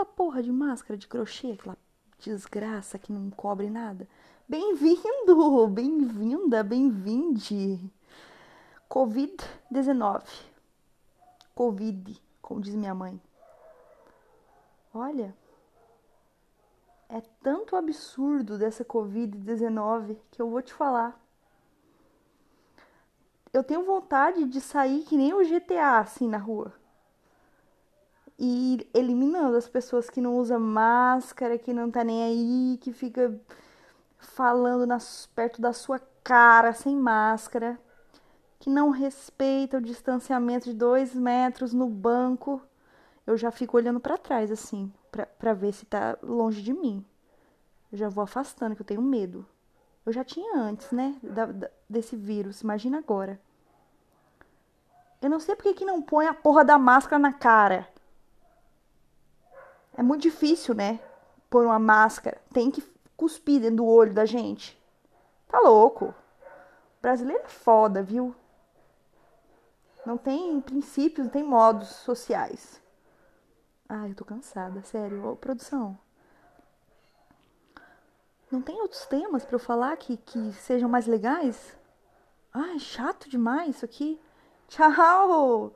aquela porra de máscara de crochê, aquela desgraça que não cobre nada. Bem-vindo, bem-vinda, bem-vinde. Covid-19. Covid, como diz minha mãe. Olha, é tanto absurdo dessa Covid-19 que eu vou te falar. Eu tenho vontade de sair que nem o GTA assim na rua. E eliminando as pessoas que não usam máscara, que não tá nem aí, que fica falando perto da sua cara sem máscara, que não respeita o distanciamento de dois metros no banco. Eu já fico olhando para trás assim, para ver se tá longe de mim. Eu já vou afastando, que eu tenho medo. Eu já tinha antes, né, da, da, desse vírus. Imagina agora. Eu não sei porque que não põe a porra da máscara na cara. É muito difícil, né? Pôr uma máscara. Tem que cuspir dentro do olho da gente. Tá louco. O brasileiro é foda, viu? Não tem princípios, não tem modos sociais. Ai, eu tô cansada, sério. Ô, produção. Não tem outros temas para eu falar que, que sejam mais legais? Ai, chato demais isso aqui. Tchau!